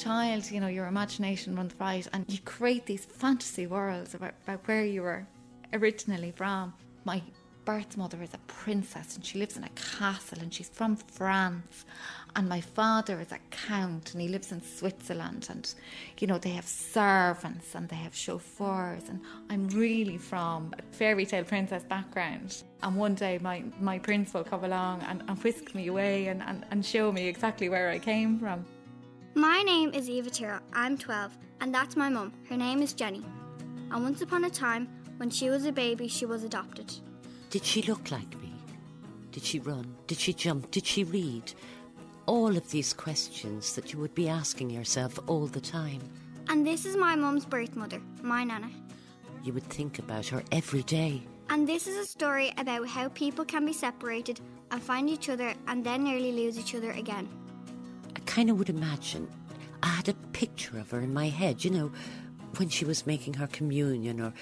Child, you know, your imagination runs riot and you create these fantasy worlds about, about where you were originally from. My birth mother is a princess and she lives in a castle and she's from France. And my father is a count and he lives in Switzerland. And, you know, they have servants and they have chauffeurs. And I'm really from a fairy tale princess background. And one day my, my prince will come along and, and whisk me away and, and, and show me exactly where I came from. My name is Eva Tira. I'm 12, and that's my mum. Her name is Jenny. And once upon a time, when she was a baby, she was adopted. Did she look like me? Did she run? Did she jump? Did she read? All of these questions that you would be asking yourself all the time. And this is my mum's birth mother, my nana. You would think about her every day. And this is a story about how people can be separated and find each other and then nearly lose each other again. Kind of would imagine. I had a picture of her in my head, you know, when she was making her communion or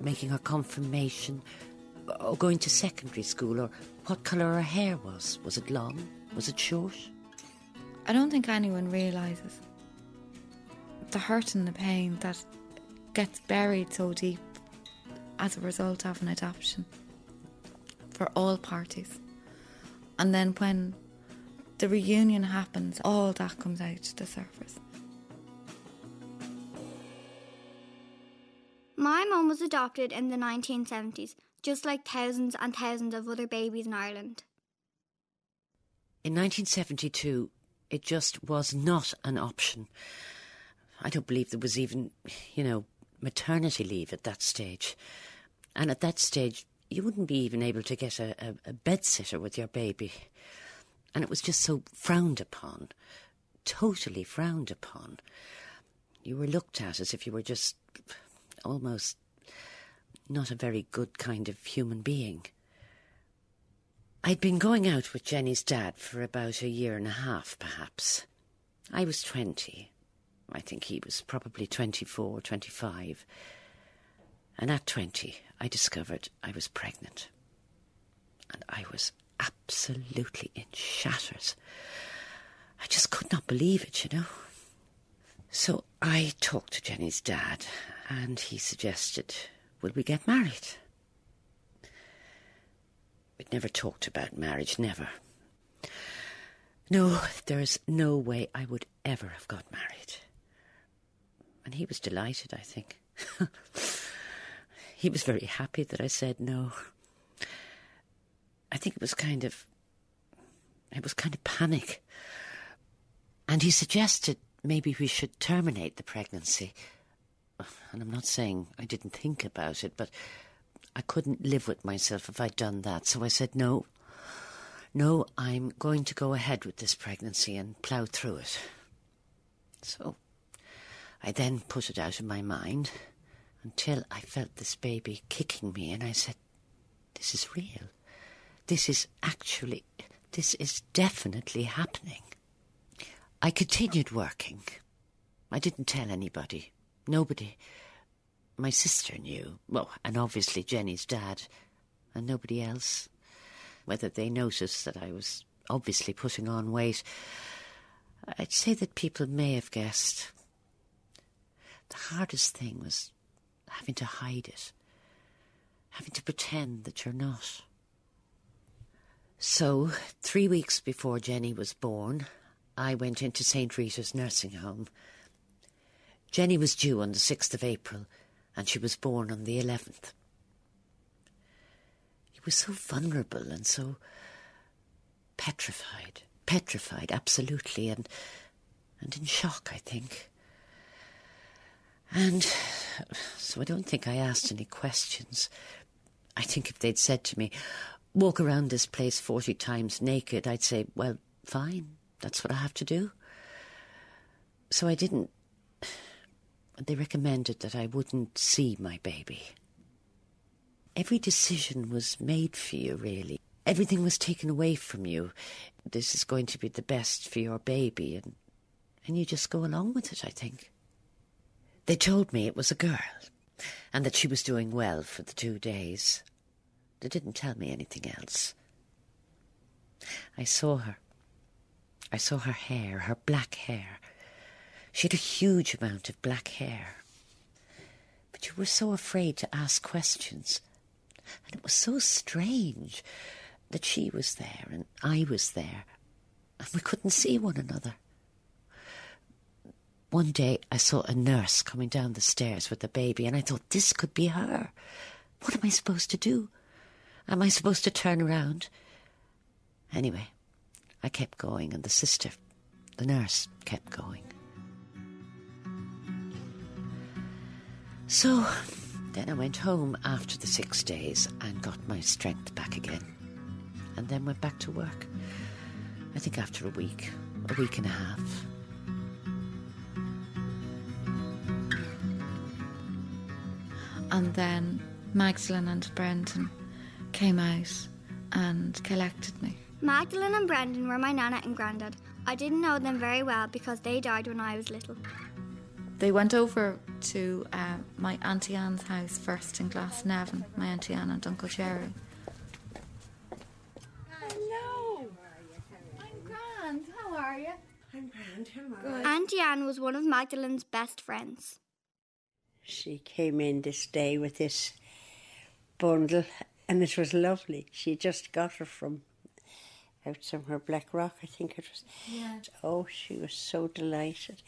making her confirmation or going to secondary school or what colour her hair was. Was it long? Was it short? I don't think anyone realises the hurt and the pain that gets buried so deep as a result of an adoption for all parties. And then when the reunion happens, all that comes out to the surface. My mum was adopted in the 1970s, just like thousands and thousands of other babies in Ireland. In 1972, it just was not an option. I don't believe there was even, you know, maternity leave at that stage. And at that stage, you wouldn't be even able to get a, a, a bed sitter with your baby. And it was just so frowned upon, totally frowned upon. You were looked at as if you were just almost not a very good kind of human being. I'd been going out with Jenny's dad for about a year and a half, perhaps. I was 20. I think he was probably 24, 25. And at 20, I discovered I was pregnant. And I was absolutely in shatters. I just could not believe it, you know. So I talked to Jenny's dad, and he suggested, Will we get married? We'd never talked about marriage, never. No, there's no way I would ever have got married. And he was delighted, I think. he was very happy that I said no. I think it was kind of. It was kind of panic. And he suggested maybe we should terminate the pregnancy. And I'm not saying I didn't think about it, but I couldn't live with myself if I'd done that. So I said, no, no, I'm going to go ahead with this pregnancy and plough through it. So I then put it out of my mind until I felt this baby kicking me, and I said, this is real. This is actually, this is definitely happening. I continued working. I didn't tell anybody. Nobody. My sister knew. Well, and obviously Jenny's dad. And nobody else. Whether they noticed that I was obviously putting on weight, I'd say that people may have guessed. The hardest thing was having to hide it, having to pretend that you're not. So, three weeks before Jenny was born, I went into St. Rita's nursing home. Jenny was due on the 6th of April, and she was born on the 11th. He was so vulnerable and so petrified, petrified, absolutely, and, and in shock, I think. And so I don't think I asked any questions. I think if they'd said to me, walk around this place 40 times naked, I'd say, well, fine, that's what I have to do. So I didn't. They recommended that I wouldn't see my baby. Every decision was made for you, really. Everything was taken away from you. This is going to be the best for your baby, and, and you just go along with it, I think. They told me it was a girl, and that she was doing well for the two days. They didn't tell me anything else. I saw her. I saw her hair, her black hair. She had a huge amount of black hair. But you were so afraid to ask questions. And it was so strange that she was there and I was there, and we couldn't see one another. One day I saw a nurse coming down the stairs with a baby, and I thought, this could be her. What am I supposed to do? Am I supposed to turn around? Anyway, I kept going, and the sister, the nurse, kept going. So then I went home after the six days and got my strength back again, and then went back to work. I think after a week, a week and a half. And then Magdalene and Brendan came out and collected me. Magdalene and Brendan were my nana and granddad. I didn't know them very well because they died when I was little. They went over to uh, my Auntie Anne's house first in Glasnevin, my Auntie Anne and Uncle Jerry. Hello. I'm grand. How are you? I'm grand. How are you? Auntie Anne was one of Magdalene's best friends. She came in this day with this bundle, and it was lovely. She just got her from out somewhere, Blackrock, I think it was. Yeah. Oh, she was so delighted.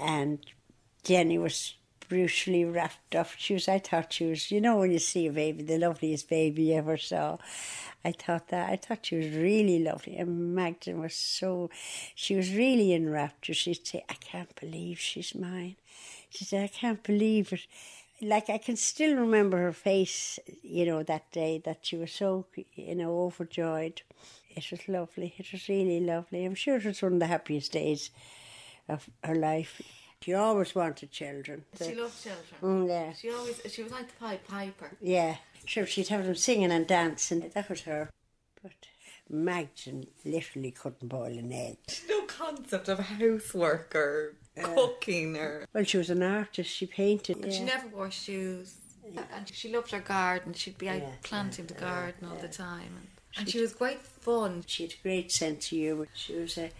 And Jenny was brutally wrapped up. She was, I thought she was, you know, when you see a baby, the loveliest baby you ever saw. I thought that, I thought she was really lovely. And Magdalene was so, she was really in rapture. She'd say, I can't believe she's mine. She said, I can't believe it. Like, I can still remember her face, you know, that day that she was so, you know, overjoyed. It was lovely. It was really lovely. I'm sure it was one of the happiest days of her life. She always wanted children. She loved children. Mm, yeah. She always she was like the Pied Piper. Yeah, sure, she'd have them singing and dancing. That was her. But Magdalene literally couldn't boil an egg. no concept of a housework or cooking or. Well, she was an artist. She painted. She yeah. never wore shoes. And she loved her garden. She'd be out Yeah, planting the garden all the time. And, and she was quite fun. She had a great sense of humour. She was a,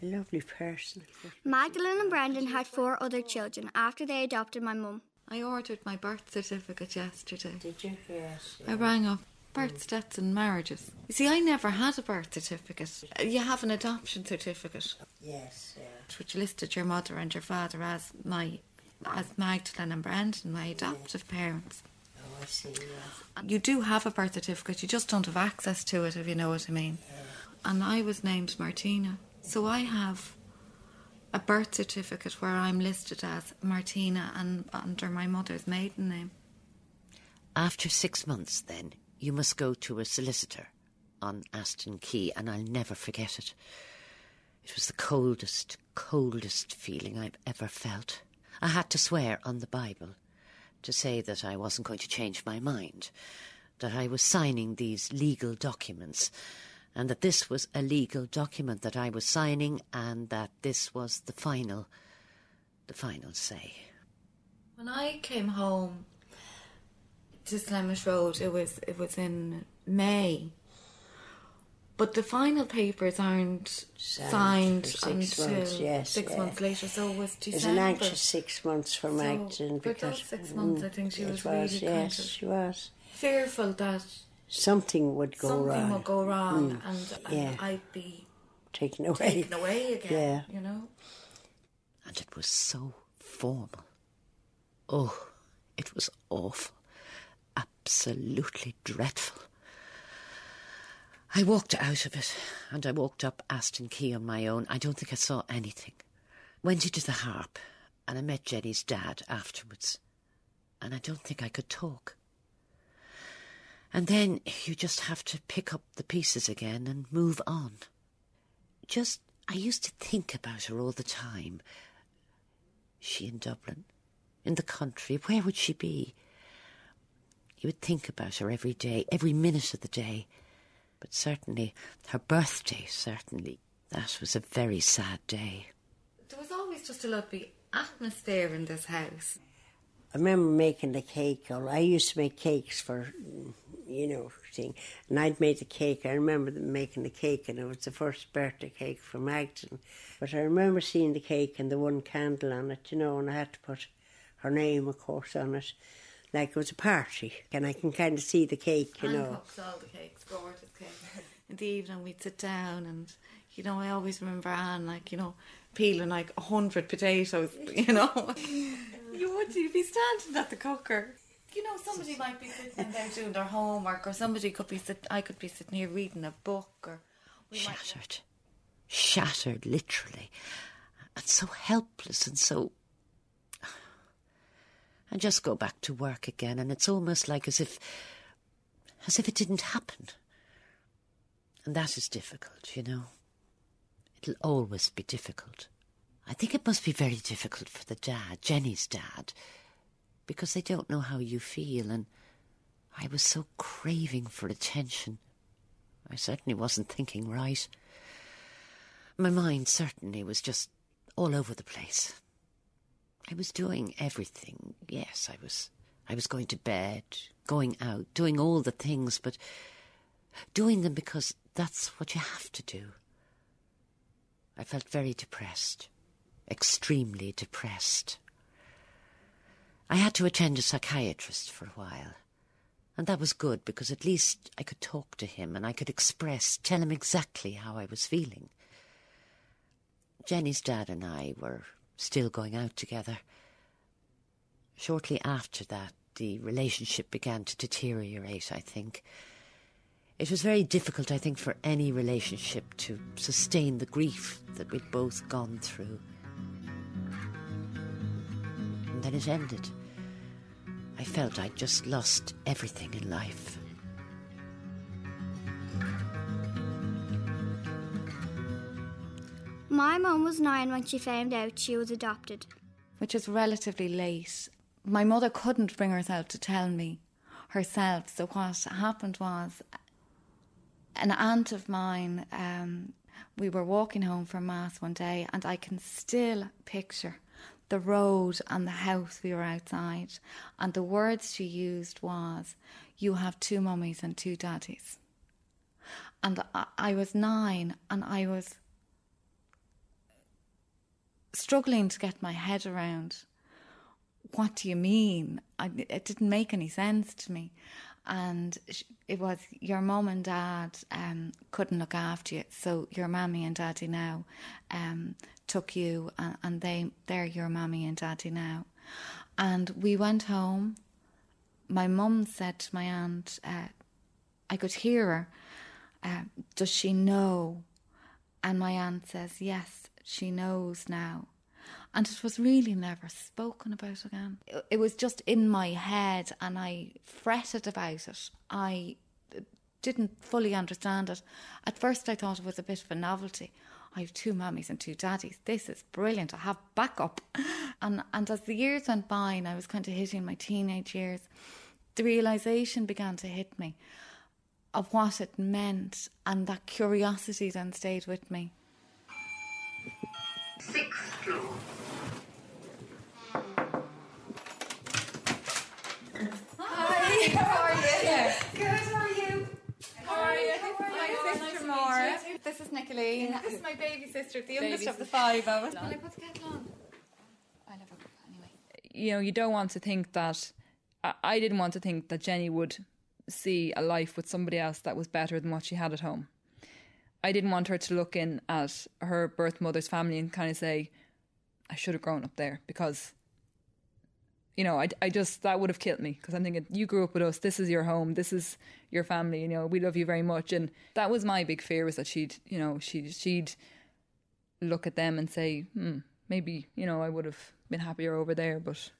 a lovely person. Magdalene and Brendan had four other children after they adopted my mum. I ordered my birth certificate yesterday. Did you? Yes. I rang up births, deaths, and marriages. You see, I never had a birth certificate. You have an adoption certificate, Yes. Yeah. which listed your mother and your father as my, as Magdalene and Brendan, my adoptive parents. Oh, I see. Yeah. You do have a birth certificate, you just don't have access to it, if you know what I mean. And I was named Martina, so I have a birth certificate where I'm listed as Martina and under my mother's maiden name. After six months, then, you must go to a solicitor on Aston Quay, and I'll never forget it. It was the coldest, coldest feeling I've ever felt. I had to swear on the Bible to say that I wasn't going to change my mind, that I was signing these legal documents, and that this was a legal document that I was signing, and that this was the final, the final say. When I came home to Slemish Road, it was it was in May. But the final papers aren't signed, for six until months, yes, six yeah. months later. So it was It was an anxious six months for So, Magdalene for because those six months, I think she mm, it was really kind of- she was. fearful that Something would go something wrong, would go wrong, mm, and, and yeah. I'd be taken away. taken away again. Yeah. You know. and it was so formal. Oh, it was awful. Absolutely dreadful. I walked out of it, and I walked up Aston Quay on my own. I don't think I saw anything. Went into the harp, And I met Jenny's dad afterwards, and I don't think I could talk. And then you just have to pick up the pieces again and move on. Just, I used to think about her all the time. She in Dublin, in the country, where would she be? You would think about her every day, every minute of the day. But certainly, her birthday, certainly, that was a very sad day. There was always just a lovely atmosphere in this house. I remember making the cake. Or I used to make cakes for, you know, thing. And I'd made the cake. I remember them making the cake, and it was the first birthday cake for Magdalene. But I remember seeing the cake and the one candle on it, you know, and I had to put her name, of course, on it. Like it was a party, and I can kind of see the cake, you Anne know. all the cakes, gorgeous cake. In the evening, we'd sit down, and you know, I always remember Anne, like you know, peeling like a hundred potatoes. You know, you would you'd be standing at the cooker. You know, somebody might be sitting in there doing their homework, or somebody could be sit. I could be sitting here reading a book, or we might- Shattered. Shattered, literally. And so helpless and so. And just go back to work again, and it's almost like as if. as if it didn't happen. And that is difficult, you know. It'll always be difficult. I think it must be very difficult for the dad, Jenny's dad, because they don't know how you feel, and I was so craving for attention. I certainly wasn't thinking right. My mind certainly was just all over the place. I was doing everything. Yes, I was I was going to bed, going out, doing all the things, but doing them because that's what you have to do. I felt very depressed, extremely depressed. I had to attend a psychiatrist for a while. And that was good because at least I could talk to him and I could express, tell him exactly how I was feeling. Jenny's dad and I were still going out together. Shortly after that, the relationship began to deteriorate, I think. It was very difficult, I think, for any relationship to sustain the grief that we'd both gone through. And then it ended. I felt I'd just lost everything in life. My mum was nine when she found out she was adopted. which is relatively late. My mother couldn't bring herself to tell me herself. So what happened was, an aunt of mine. Um, we were walking home from mass one day, and I can still picture the road and the house we were outside. And the words she used was, "You have two mummies and two daddies." And I, I was nine, and I was struggling to get my head around what do you mean? I, it didn't make any sense to me. And it was your mum and dad um, couldn't look after you, so your mammy and daddy now um, took you, and, and they they're your mammy and daddy now. And we went home. My mum said to my aunt, uh, I could hear her. Uh, Does she know? And my aunt says, Yes, she knows now. And it was really never spoken about again. It- was just in my head and I fretted about it. I didn't fully understand it. At first, I thought it was a bit of a novelty. I have two mummies and two daddies. This is brilliant. I have backup. And, and as the years went by and I was kind of hitting my teenage years, the realization began to hit me of what it meant, and that curiosity then stayed with me. This is Nicoline. This is my baby sister, the youngest of the five of us. Will I put the kettle on? I'll have a cup anyway. you know, you don't want to think that. I, I didn't want to think that Jenny would see a life with somebody else that was better than what she had at home. I didn't want her to look in at her birth mother's family and kind of say, I should have grown up there because, you know, I, I just, that would have killed me because I'm thinking, you grew up with us, this is your home, this is your family, you know, we love you very much. And that was my big fear was that she'd, you know, she'd, she'd look at them and say, hmm, maybe, you know, I would have been happier over there, but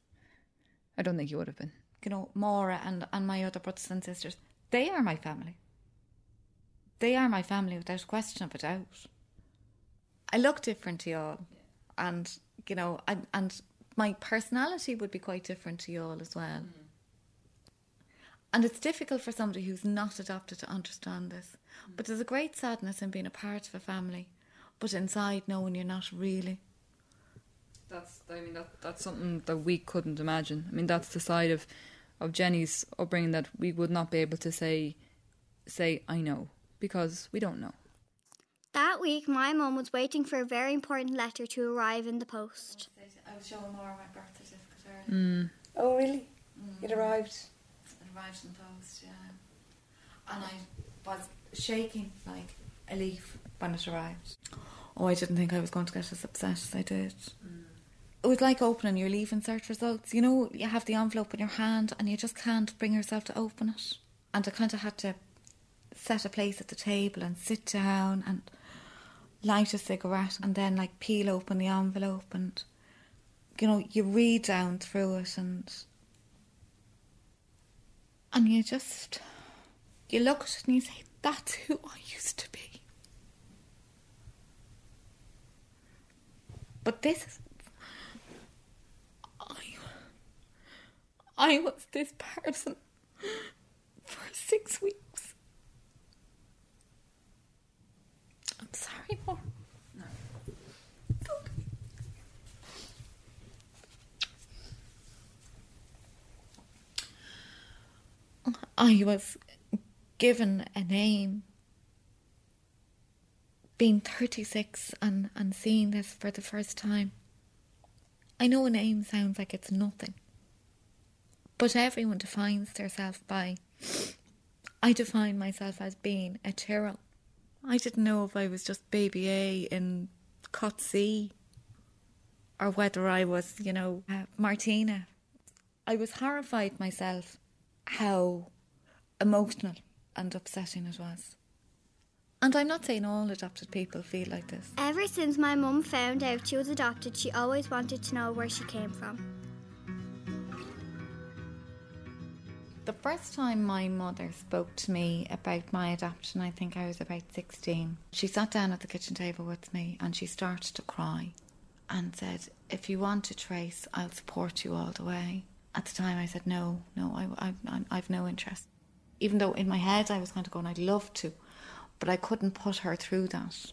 I don't think you would have been. You know, Maura and, and my other brothers and sisters, they are my family. They are my family without a question of a doubt. I look different to y'all, and you know, I, and my personality would be quite different to y'all as well. Mm-hmm. And it's difficult for somebody who's not adopted to understand this. Mm-hmm. But there's a great sadness in being a part of a family, but inside knowing you're not really. That's I mean that that's something that we couldn't imagine. I mean that's the side of of Jenny's upbringing that we would not be able to say say I know because we don't know. That week, my mum was waiting for a very important letter to arrive in the post. I was showing Maura my birth certificate earlier. Mm. Oh, really? Mm. It arrived. It arrived in the post, yeah. And I was shaking like a leaf when it arrived. Oh, I didn't think I was going to get as upset as I did. Mm. It was like opening your Leaving Cert results. You know, you have the envelope in your hand and you just can't bring yourself to open it. And I kind of had to set a place at the table and sit down and light a cigarette and then like peel open the envelope and you know you read down through it and and you just you look at it and you say that's who I used to be. But this is I I was this person for six weeks I'm sorry, Mom. No. I was given a name. Being 36 and, and seeing this for the first time. I know a name sounds like it's nothing. But everyone defines themselves by. I define myself as being a Tyrrell. I didn't know if I was just baby A in Cut C or whether I was, you know, uh, Martina. I was horrified myself how emotional and upsetting it was. And I'm not saying all adopted people feel like this. Ever since my mum found out she was adopted, she always wanted to know where she came from. The first time my mother spoke to me about my adoption, I think I was about 16. She sat down at the kitchen table with me and she started to cry and said, If you want to trace, I'll support you all the way. At the time, I said, No, no, I, I, I, I've no interest. Even though in my head I was kind of going, I'd love to, but I couldn't put her through that.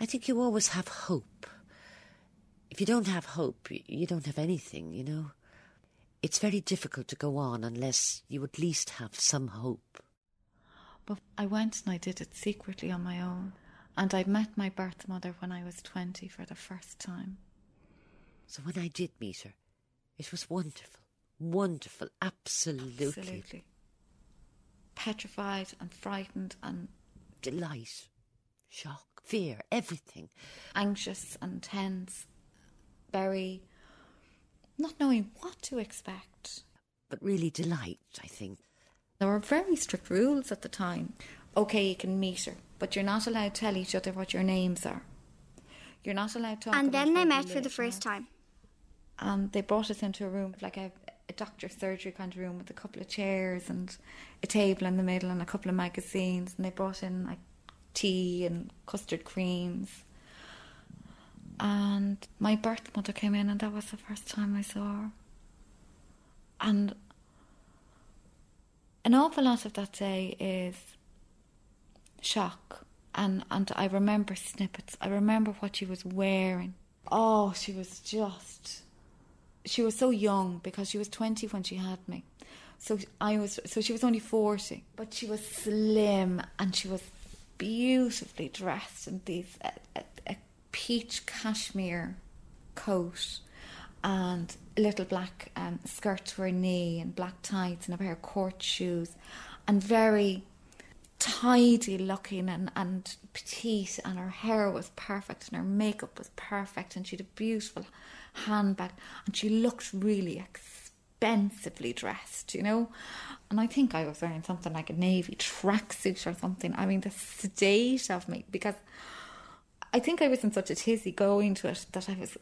I think you always have hope. If you don't have hope, you don't have anything, you know. It's very difficult to go on unless you at least have some hope. But I went and I did it secretly on my own. And I met my birth mother when I was 20 for the first time. So when I did meet her, it was wonderful. Wonderful. Absolutely. Absolutely. Petrified and frightened and Delight, shock, fear, everything. anxious and tense. Very not knowing what to expect. But really delight, I think. There were very strict rules at the time. Okay, you can meet her, but you're not allowed to tell each other what your names are. You're not allowed to. talk And then they met for the first time. And they brought us into a room, like a, a doctor's surgery kind of room with a couple of chairs and a table in the middle and a couple of magazines. And they brought in like tea and custard creams. And my birth mother came in, and that was the first time I saw her. And an awful lot of that day is shock. And, and I remember snippets. I remember what she was wearing. Oh, she was just. She was so young because she was 20 when she had me. So I was so she was only 40, but she was slim and she was beautifully dressed in these a, a, a peach cashmere coat and a little black um, skirt to her knee and black tights and a pair of court shoes and very tidy looking and, and petite and her hair was perfect and her makeup was perfect and she had a beautiful handbag and she looked really expensively dressed, you know. And I think I was wearing something like a navy tracksuit or something. I mean, the state of me because I think I was in such a tizzy going to it that I was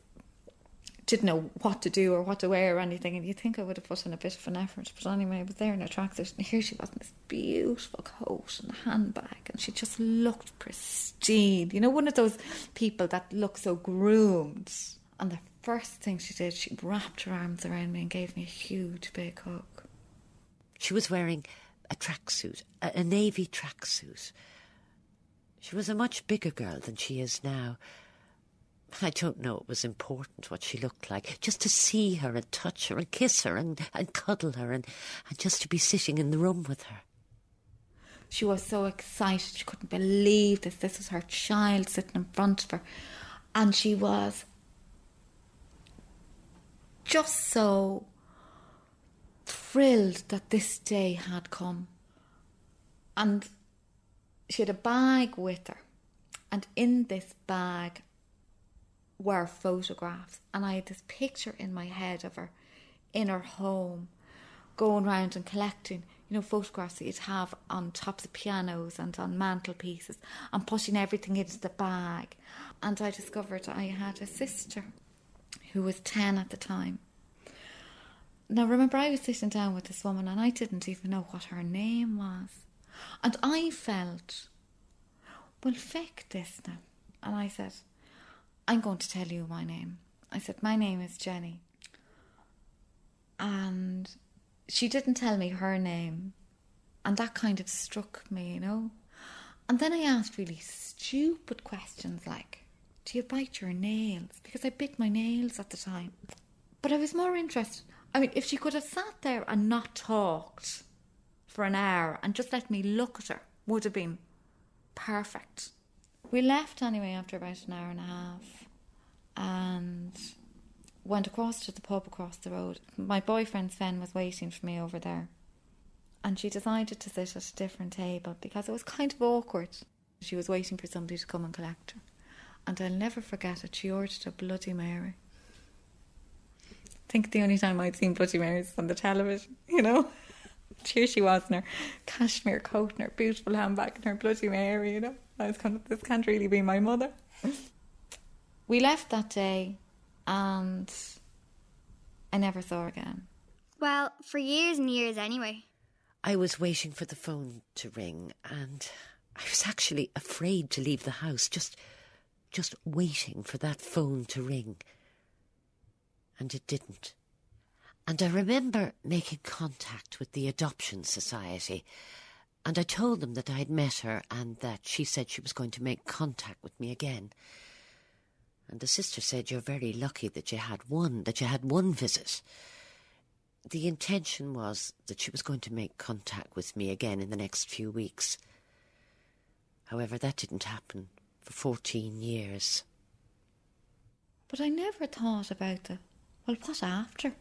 didn't know what to do or what to wear or anything, and you think I would have put in a bit of an effort. But anyway, I was there in a tracksuit, and here she was in this beautiful coat and handbag, and she just looked pristine. You know, one of those people that look so groomed. And the first thing she did, she wrapped her arms around me and gave me a huge big hug. She was wearing a tracksuit, a, a navy tracksuit. She was a much bigger girl than she is now. I don't know it was important what she looked like, just to see her and touch her and kiss her and, and cuddle her and, and just to be sitting in the room with her. She was so excited. She couldn't believe this. This was her child sitting in front of her. And she was just so thrilled that this day had come. And she had a bag with her. And in this bag were photographs. And I had this picture in my head of her in her home, going round and collecting, you know, photographs that you'd have on tops of pianos and on mantelpieces and putting everything into the bag. And I discovered I had a sister who was 10 at the time. Now, remember, I was sitting down with this woman and I didn't even know what her name was. And I felt, well, fake this now. And I said, I'm going to tell you my name. I said, My name is Jenny. And she didn't tell me her name. And that kind of struck me, you know. And then I asked really stupid questions like, Do you bite your nails? Because I bit my nails at the time. But I was more interested. I mean, if she could have sat there and not talked for an hour and just let me look at her, would have been perfect. We left anyway after about an hour and a half and went across to the pub across the road. My boyfriend Sven was waiting for me over there. And she decided to sit at a different table because it was kind of awkward. She was waiting for somebody to come and collect her. And I'll never forget it, she ordered a Bloody Mary. I think the only time I'd seen Bloody Marys was on the television, you know? Here she was in her cashmere coat and her beautiful handbag and her Bloody Mary, you know? I was kind of, this can't really be my mother. we left that day and I never saw her again. Well, for years and years anyway. I was waiting for the phone to ring and I was actually afraid to leave the house, just just waiting for that phone to ring. And it didn't. And I remember making contact with the Adoption Society and I told them that I had met her and that she said she was going to make contact with me again. And the sister said, You're very lucky that you had one, that you had one visit. The intention was that she was going to make contact with me again in the next few weeks. However, that didn't happen for 14 years. But I never thought about the, well, what after?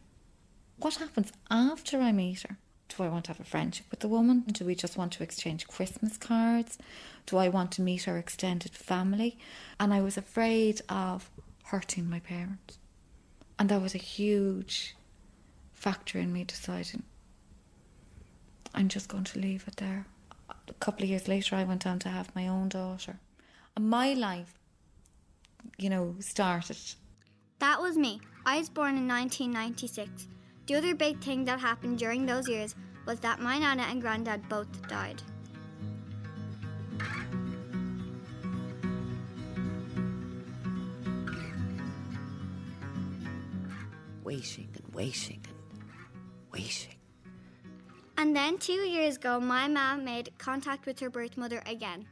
What happens after I meet her? Do I want to have a friendship with the woman? Do we just want to exchange Christmas cards? Do I want to meet her extended family? And I was afraid of hurting my parents. And that was a huge factor in me deciding I'm just going to leave it there. A couple of years later, I went on to have my own daughter. And my life, you know, started. That was me. I was born in 1996. The other big thing that happened during those years was that my nana and granddad both died. Waiting and waiting and waiting. And then two years ago, my mum made contact with her birth mother again.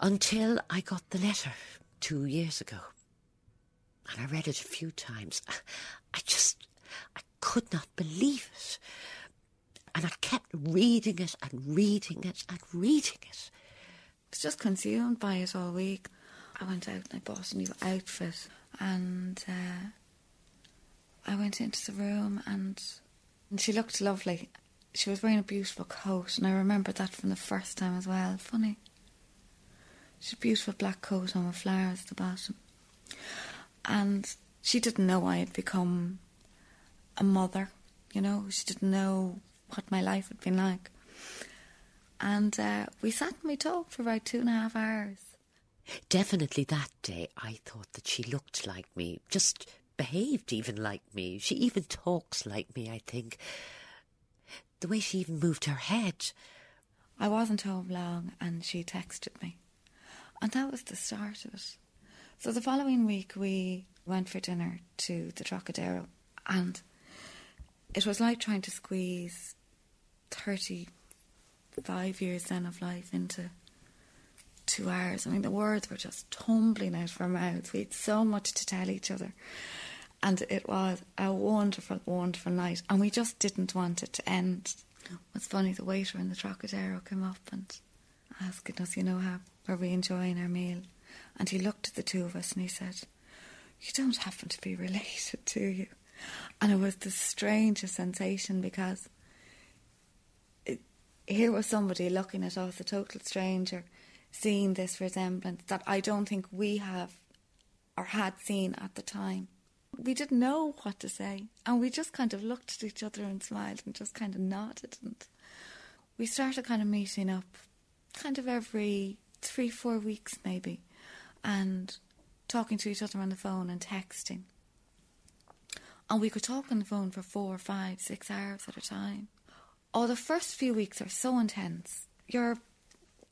Until I got the letter two years ago. And I read it a few times. I just, I could not believe it. And I kept reading it and reading it and reading it. I was just consumed by it all week. I went out and I bought a new outfit and uh, I went into the room and, and she looked lovely. She was wearing a beautiful coat and I remember that from the first time as well. Funny. She had a beautiful black coat on with flowers at the bottom. And she didn't know I had become a mother, you know. She didn't know what my life had been like. And uh, we sat and we talked for about two and a half hours. Definitely that day, I thought that she looked like me, just behaved even like me. She even talks like me, I think. The way she even moved her head. I wasn't home long and she texted me. And that was the start of it. So the following week we went for dinner to the Trocadero and it was like trying to squeeze 35 years then of life into two hours. I mean, the words were just tumbling out of our mouths. We had so much to tell each other. And it was a wonderful, wonderful night. And we just didn't want it to end. It's funny, the waiter in the Trocadero came up and asked us, you know, how are we enjoying our meal? And he looked at the two of us and he said, You don't happen to be related, do you? And it was the strangest sensation because it, here was somebody looking at us, a total stranger, seeing this resemblance that I don't think we have or had seen at the time. We didn't know what to say, and we just kind of looked at each other and smiled and just kind of nodded. And we started kind of meeting up kind of every three, four weeks maybe, and talking to each other on the phone and texting. And we could talk on the phone for four, five, six hours at a time. Oh, the first few weeks are so intense. You're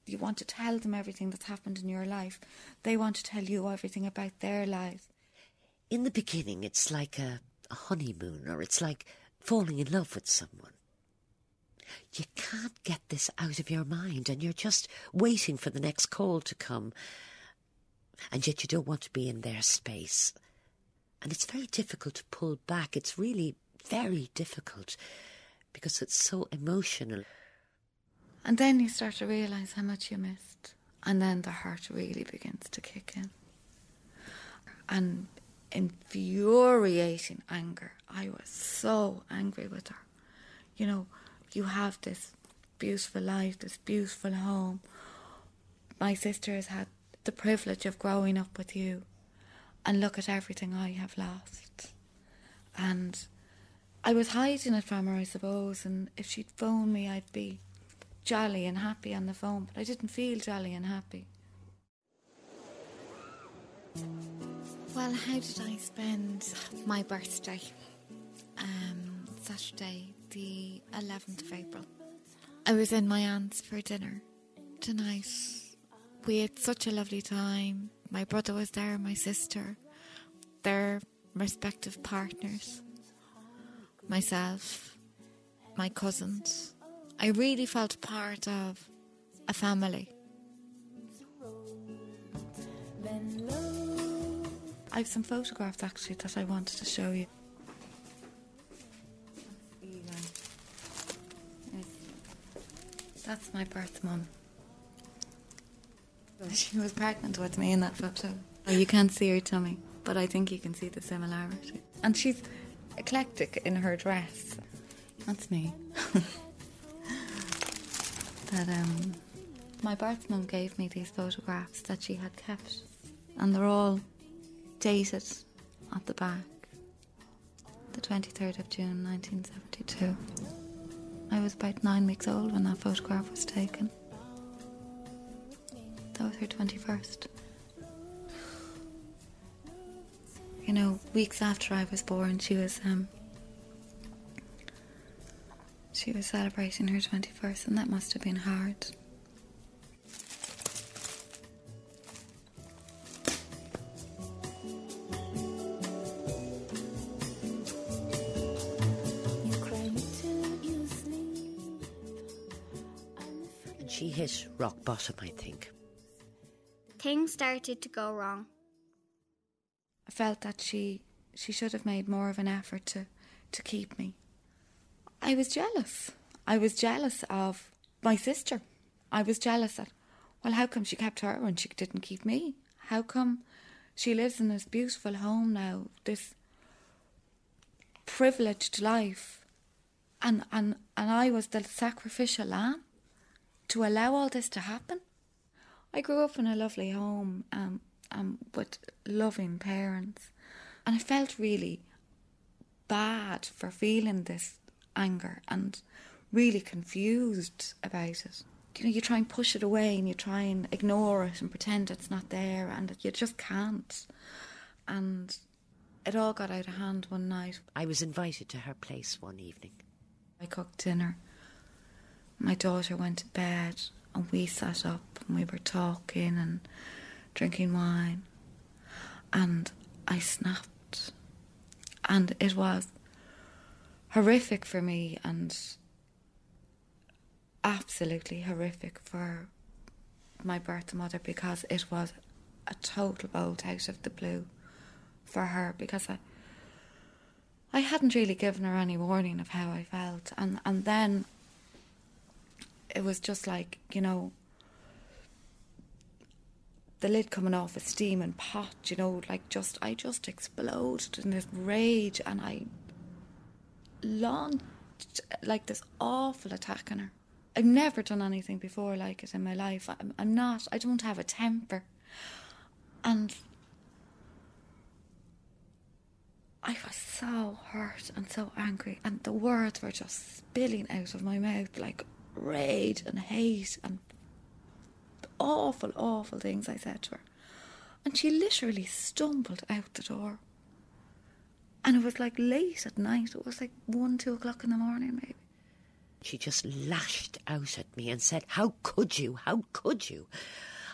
you want to tell them everything that's happened in your life. They want to tell you everything about their lives. In the beginning, it's like a, a honeymoon, or it's like falling in love with someone. You can't get this out of your mind, and you're just waiting for the next call to come. And yet you don't want to be in their space. And it's very difficult to pull back. It's really very difficult because it's so emotional. And then you start to realise how much you missed. And then the heart really begins to kick in. And infuriating anger. I was so angry with her. You know, you have this beautiful life, this beautiful home. My sister has had the privilege of growing up with you. And look at everything I have lost. And I was hiding it from her, I suppose. And if she'd phone me, I'd be jolly and happy on the phone, but I didn't feel jolly and happy. Well, how did I spend my birthday? Um, Saturday, the 11th of April. I was in my aunt's for dinner tonight. We had such a lovely time. My brother was there, my sister, their respective partners, myself, my cousins. I really felt part of a family. I have some photographs actually that I wanted to show you. That's my birth mum. She was pregnant with me in that photo. Oh, you can't see her tummy, but I think you can see the similarity. And she's eclectic in her dress. That's me. that um, my birth mum gave me these photographs that she had kept, and they're all dated at the back. The 23rd of June 1972. I was about nine weeks old when that photograph was taken. That was her 21st. You know, weeks after I was born, she was um, she was celebrating her 21st, and that must have been hard. And she hit rock bottom, I think. Things started to go wrong. I felt that she she should have made more of an effort to, to keep me. I was jealous. I was jealous of my sister. I was jealous that, well, how come she kept her and she didn't keep me? How come she lives in this beautiful home now, this privileged life, and, and, and I was the sacrificial lamb to allow all this to happen? I grew up in a lovely home um, um, with loving parents, and I felt really bad for feeling this anger and really confused about it. You know, you try and push it away and you try and ignore it and pretend it's not there, and you just can't. And it all got out of hand one night. I was invited to her place one evening. I cooked dinner. My daughter went to bed, and we sat up and we were talking and drinking wine. And I snapped. And it was horrific for me and absolutely horrific for my birth mother because it was a total bolt out of the blue for her because I I hadn't really given her any warning of how I felt and and then it was just like, you know, the lid coming off a steaming pot, you know, like just I just exploded in this rage and I launched like this awful attack on her. I've never done anything before like it in my life. I'm, I'm not, I don't have a temper. And I was so hurt and so angry, and the words were just spilling out of my mouth like rage and hate and awful, awful things I said to her. And she literally stumbled out the door. And it was like late at night. It was like one, two o'clock in the morning, maybe. She just lashed out at me and said, How could you? How could you?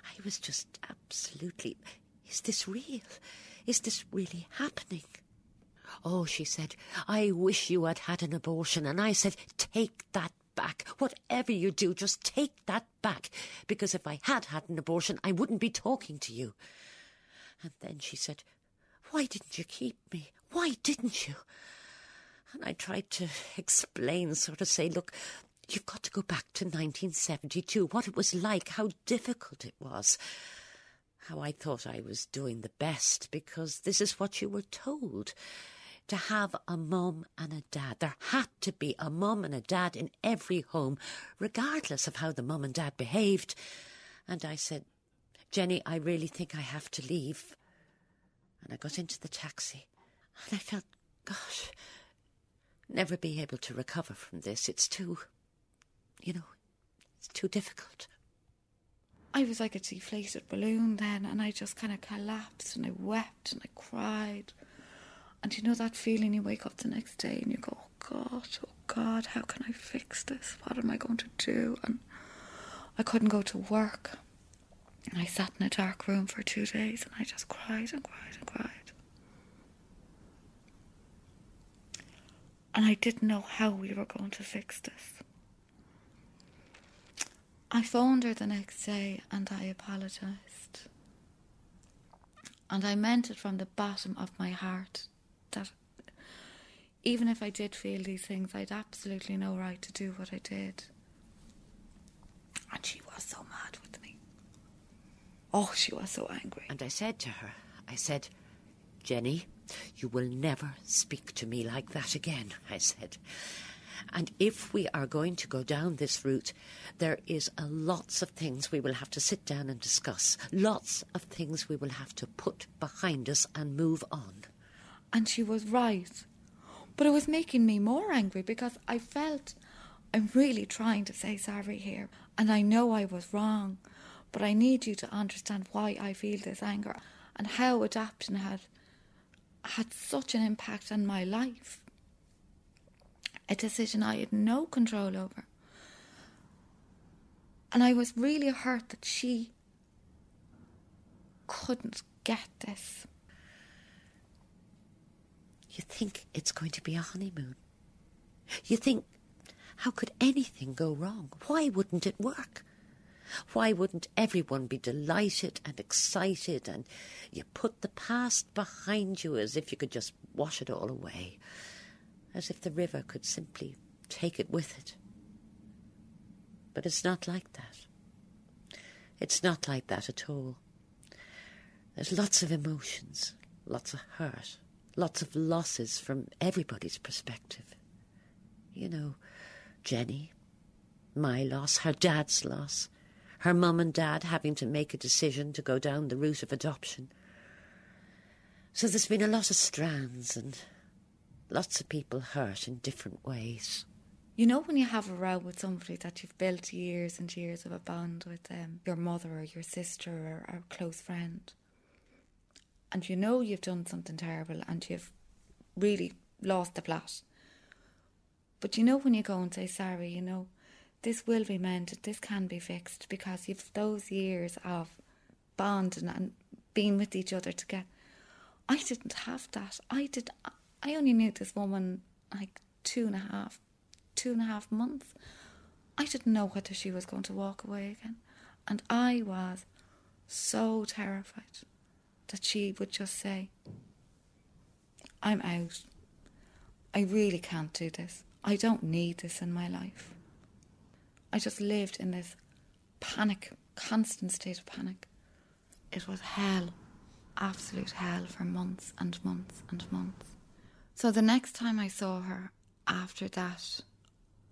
I was just absolutely. Is this real? Is this really happening? Oh, she said, I wish you had had an abortion. And I said, Take that back. Whatever you do, just take that back. Because if I had had an abortion, I wouldn't be talking to you. And then she said, Why didn't you keep me? Why didn't you? And I tried to explain, sort of say, Look, you've got to go back to 1972, what it was like, how difficult it was. How I thought I was doing the best because this is what you were told to have a mum and a dad. There had to be a mum and a dad in every home, regardless of how the mum and dad behaved. And I said, Jenny, I really think I have to leave. And I got into the taxi and I felt, gosh, never be able to recover from this. It's too, you know, it's too difficult. I was like a deflated balloon then, and I just kind of collapsed and I wept and I cried. And you know that feeling you wake up the next day and you go, oh God, oh God, how can I fix this? What am I going to do? And I couldn't go to work. And I sat in a dark room for two days and I just cried and cried and cried. And I didn't know how we were going to fix this. I phoned her the next day and I apologised. And I meant it from the bottom of my heart that even if I did feel these things, I'd absolutely no right to do what I did. And she was so mad with me. Oh, she was so angry. And I said to her, I said, Jenny, you will never speak to me like that again, I said. And if we are going to go down this route, there is a lots of things we will have to sit down and discuss. Lots of things we will have to put behind us and move on. And she was right. But it was making me more angry because I felt I'm really trying to say sorry here. And I know I was wrong. But I need you to understand why I feel this anger and how adoption had had such an impact on my life. A decision I had no control over. And I was really hurt that she couldn't get this. You think it's going to be a honeymoon. You think, how could anything go wrong? Why wouldn't it work? Why wouldn't everyone be delighted and excited and you put the past behind you as if you could just wash it all away? As if the river could simply take it with it. But it's not like that. It's not like that at all. There's lots of emotions, lots of hurt, lots of losses from everybody's perspective. You know, Jenny, my loss, her dad's loss, her mum and dad having to make a decision to go down the route of adoption. So there's been a lot of strands and lots of people hurt in different ways. You know, when you have a row with somebody that you've built years and years of a bond with them, your mother or your sister or, or a close friend, and you know you've done something terrible and you've really lost the plot. But you know when you go and say sorry, you know, this will be mended, this can be fixed because you've those years of bonding and being with each other together. I didn't have that. I did. I only knew this woman like two and a half, two and a half months. I didn't know whether she was going to walk away again, and I was so terrified that she would just say, "I'm out. I really can't do this. I don't need this in my life." I just lived in this panic, constant state of panic. It was hell absolute hell for months and months and months. So the next time I saw her after that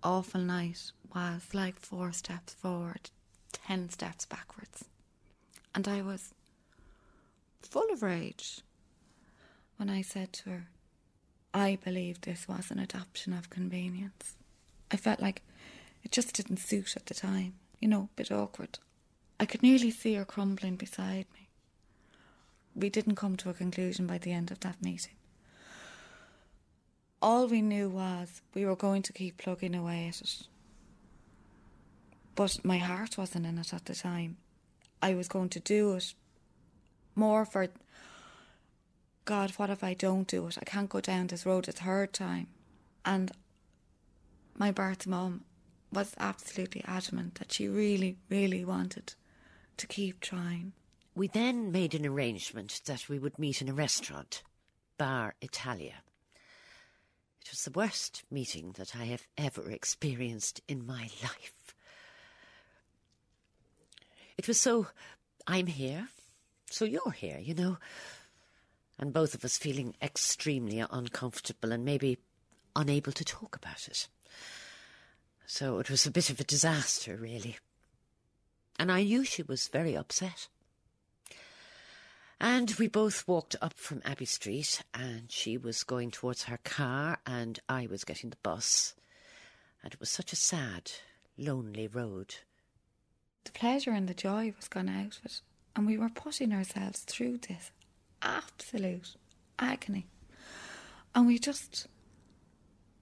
awful night was like four steps forward, ten steps backwards. And I was full of rage when I said to her, I believe this was an adoption of convenience. I felt like it just didn't suit at the time, you know, a bit awkward. I could nearly see her crumbling beside me we didn't come to a conclusion by the end of that meeting. All we knew was we were going to keep plugging away at it. But my heart wasn't in it at the time. I was going to do it more for God, what if I don't do it? I can't go down this road a third time. And my birth mum was absolutely adamant that she really, really wanted to keep trying. We then made an arrangement that we would meet in a restaurant, Bar Italia. It was the worst meeting that I have ever experienced in my life. It was so, I'm here, so you're here, you know. And both of us feeling extremely uncomfortable and maybe unable to talk about it. So it was a bit of a disaster, really. And I knew she was very upset. And we both walked up from Abbey Street, and she was going towards her car, and I was getting the bus. And it was such a sad, lonely road. The pleasure and the joy was gone out of it, and we were putting ourselves through this absolute agony. And we just,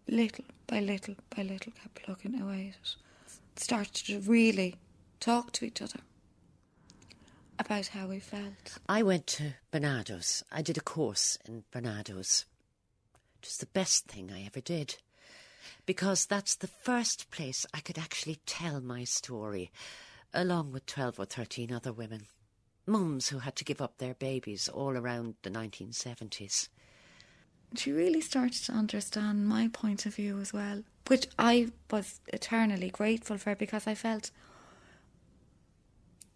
little by little by little, kept plugging away at it. Started to really talk to each other about how we felt. I went to Barnardo's. I did a course in Barnardo's. It was the best thing I ever did. Because that's the first place I could actually tell my story, along with 12 or 13 other women. Mums who had to give up their babies all around the 1970s. She really started to understand my point of view as well, which I was eternally grateful for because I felt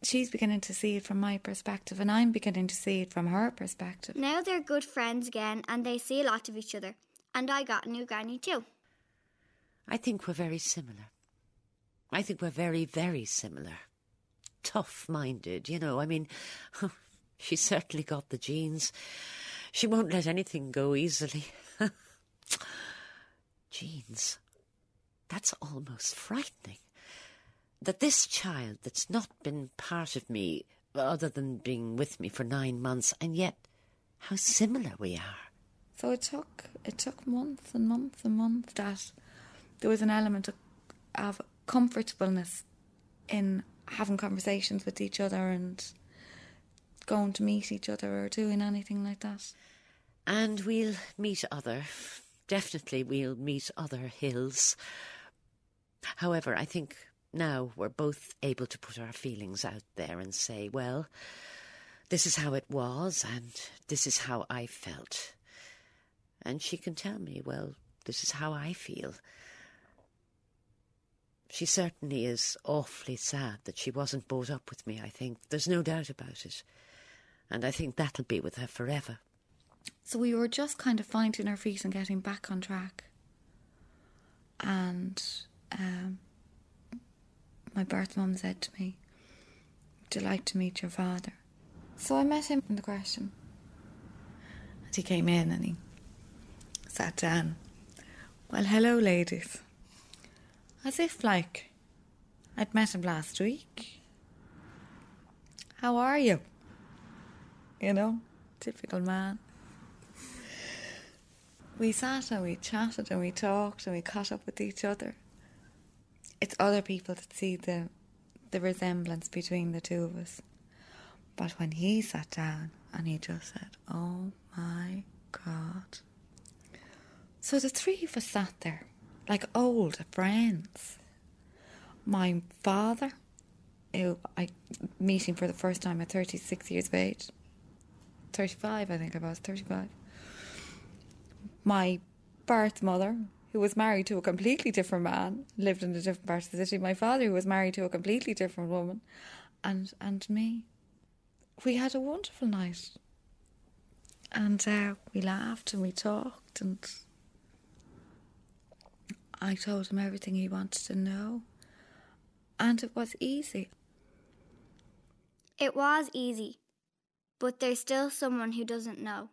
she's beginning to see it from my perspective, and I'm beginning to see it from her perspective. Now they're good friends again, and they see a lot of each other. And I got a new granny too. I think we're very similar. I think we're very, very similar. Tough minded, you know. I mean, she's certainly got the genes. She won't let anything go easily. genes. That's almost frightening that this child that's not been part of me other than being with me for nine months, and yet how similar we are. So it took it took months and months and months that there was an element of, of comfortableness in having conversations with each other and going to meet each other or doing anything like that. And we'll meet other, definitely we'll meet other hills. However, I think now we're both able to put our feelings out there and say, well, this is how it was, and this is how I felt. And she can tell me, well, this is how I feel. She certainly is awfully sad that she wasn't brought up with me, I think. There's no doubt about it. And I think that'll be with her forever. So we were just kind of finding our feet and getting back on track. And um, my birth mum said to me, like to meet your father? So I met him in the question. And he came in and he sat down. Well, hello, ladies. As if, like, I'd met him last week. How are you? You know, typical man. We sat and we chatted and we talked and we caught up with each other. It's other people that see the the resemblance between the two of us. But when he sat down and he just said, Oh my God. So the three of us sat there like old friends. My father, who I meeting for the first time at 36 years of age, 35, I think I was, 35. My birth mother, who was married to a completely different man, lived in a different part of the city. My father, who was married to a completely different woman, and and me. We had a wonderful night, and uh, we laughed and we talked, and I told him everything he wanted to know, and it was easy. It was easy, but there's still someone who doesn't know.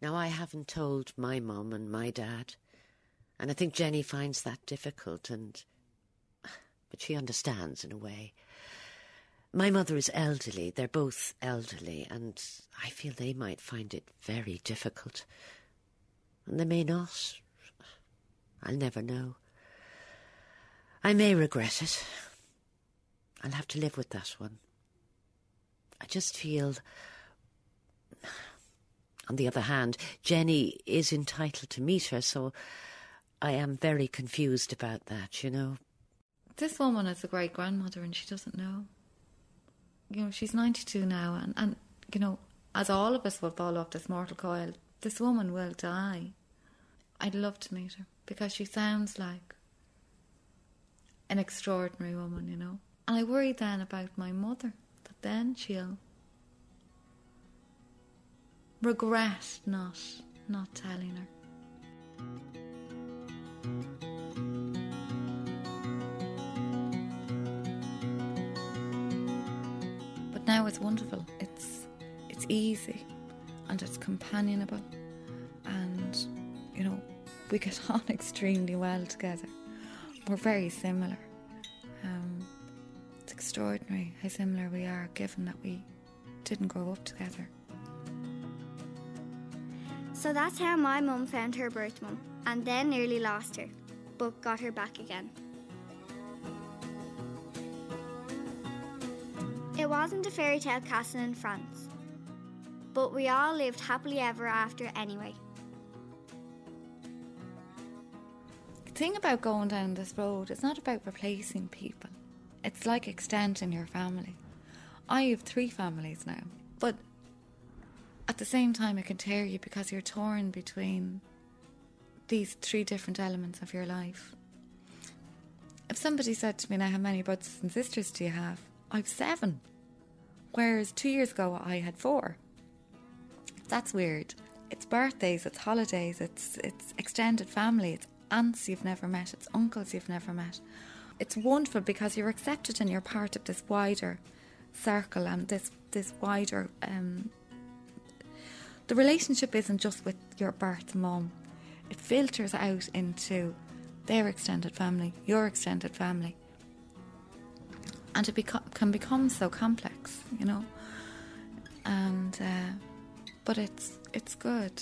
Now, I haven't told my mum and my dad, and I think Jenny finds that difficult, and. But she understands in a way. My mother is elderly, they're both elderly, and I feel they might find it very difficult. And they may not. I'll never know. I may regret it. I'll have to live with that one. I just feel. On the other hand, Jenny is entitled to meet her, so I am very confused about that, you know. This woman is a great grandmother and she doesn't know. You know, she's 92 now, and, and, you know, as all of us will fall off this mortal coil, this woman will die. I'd love to meet her because she sounds like an extraordinary woman, you know. And I worry then about my mother, that then she'll regret not not telling her. But now it's wonderful. It's it's easy and it's companionable and you know, we get on extremely well together. We're very similar. Um, it's extraordinary how similar we are given that we didn't grow up together. So that's how my mum found her birth mum, and then nearly lost her, but got her back again. It wasn't a fairy tale castle in France, but we all lived happily ever after anyway. The thing about going down this road is not about replacing people. It's like extending your family. I have three families now, but at the same time, it can tear you because you're torn between these three different elements of your life. If somebody said to me now, How many brothers and sisters do you have? I've seven. Whereas two years ago, I had four. That's weird. It's birthdays, it's holidays, it's, it's extended family, it's aunts you've never met, it's uncles you've never met. It's wonderful because you're accepted and you're part of this wider circle and this, this wider um, the relationship isn't just with your birth mom, it filters out into their extended family, your extended family. And it beco- can become so complex, you know. And, uh, but it's, it's good.